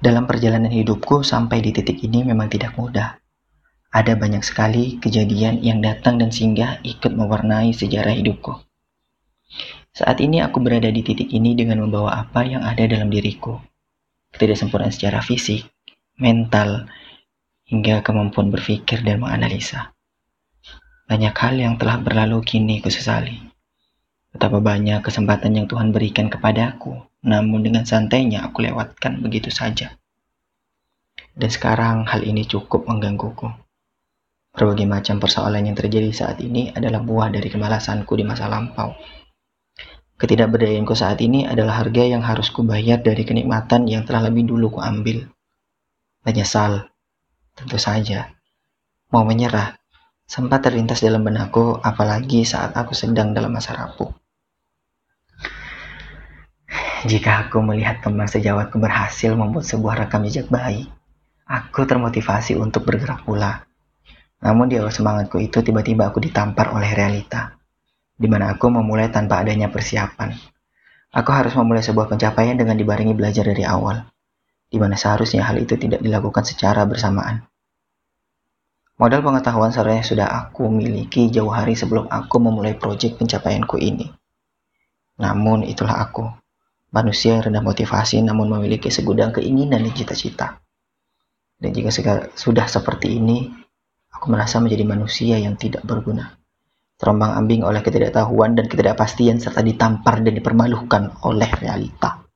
Dalam perjalanan hidupku sampai di titik ini memang tidak mudah. Ada banyak sekali kejadian yang datang dan singgah ikut mewarnai sejarah hidupku. Saat ini aku berada di titik ini dengan membawa apa yang ada dalam diriku. Ketidaksempurnaan secara fisik, mental, hingga kemampuan berpikir dan menganalisa. Banyak hal yang telah berlalu kini kusesali. Betapa banyak kesempatan yang Tuhan berikan kepadaku, namun dengan santainya aku lewatkan begitu saja. Dan sekarang hal ini cukup menggangguku. Berbagai macam persoalan yang terjadi saat ini adalah buah dari kemalasanku di masa lampau. Ketidakberdayaanku saat ini adalah harga yang harus kubayar dari kenikmatan yang telah lebih dulu kuambil. Menyesal, tentu saja. Mau menyerah, sempat terlintas dalam benakku apalagi saat aku sedang dalam masa rapuh. Jika aku melihat teman sejawatku berhasil membuat sebuah rekam jejak baik, aku termotivasi untuk bergerak pula. Namun di awal semangatku itu tiba-tiba aku ditampar oleh realita di mana aku memulai tanpa adanya persiapan. Aku harus memulai sebuah pencapaian dengan dibarengi belajar dari awal, di mana seharusnya hal itu tidak dilakukan secara bersamaan. Modal pengetahuan seharusnya sudah aku miliki jauh hari sebelum aku memulai proyek pencapaianku ini. Namun itulah aku, manusia yang rendah motivasi namun memiliki segudang keinginan dan cita-cita. Dan jika sudah seperti ini, aku merasa menjadi manusia yang tidak berguna terombang ambing oleh ketidaktahuan dan ketidakpastian serta ditampar dan dipermalukan oleh realita.